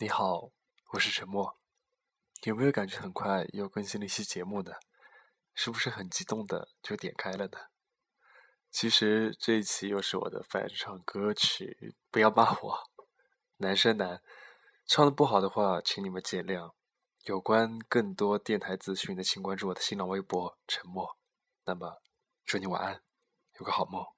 你好，我是沉默。有没有感觉很快又更新了一期节目呢？是不是很激动的就点开了呢？其实这一期又是我的翻唱歌曲，不要骂我，男生男，唱的不好的话，请你们见谅。有关更多电台资讯的，请关注我的新浪微博“沉默”。那么，祝你晚安，有个好梦。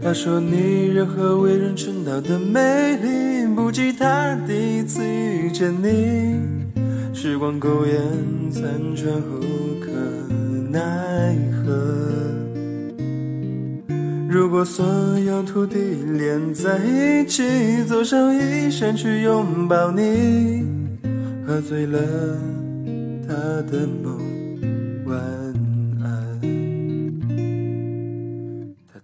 他说你任何为人称道的美丽，不及他第一次遇见你。时光苟延残喘，无可奈何。如果所有土地连在一起，走上一生去拥抱你，喝醉了他的梦，晚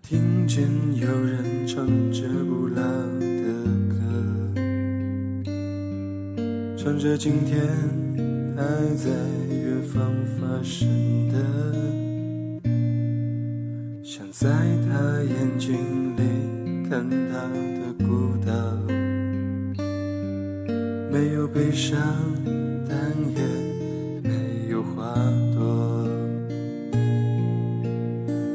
听见有人唱着古老的歌，唱着今天还在远方发生的。想在他眼睛里看他的孤岛，没有悲伤，但也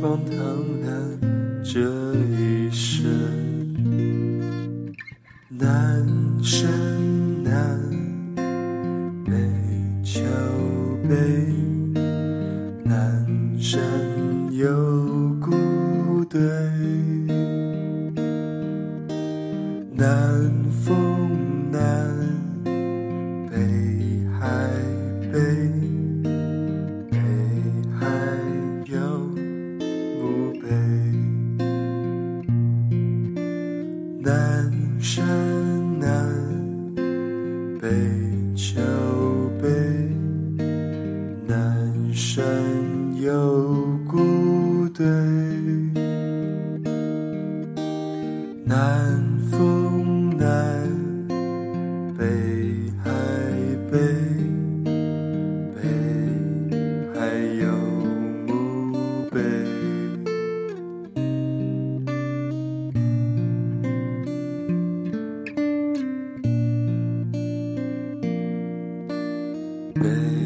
荒唐了这一生。南山南，北桥北。南山有孤对，南风南，北海北，南山南，北桥北，南山。有孤堆，Man.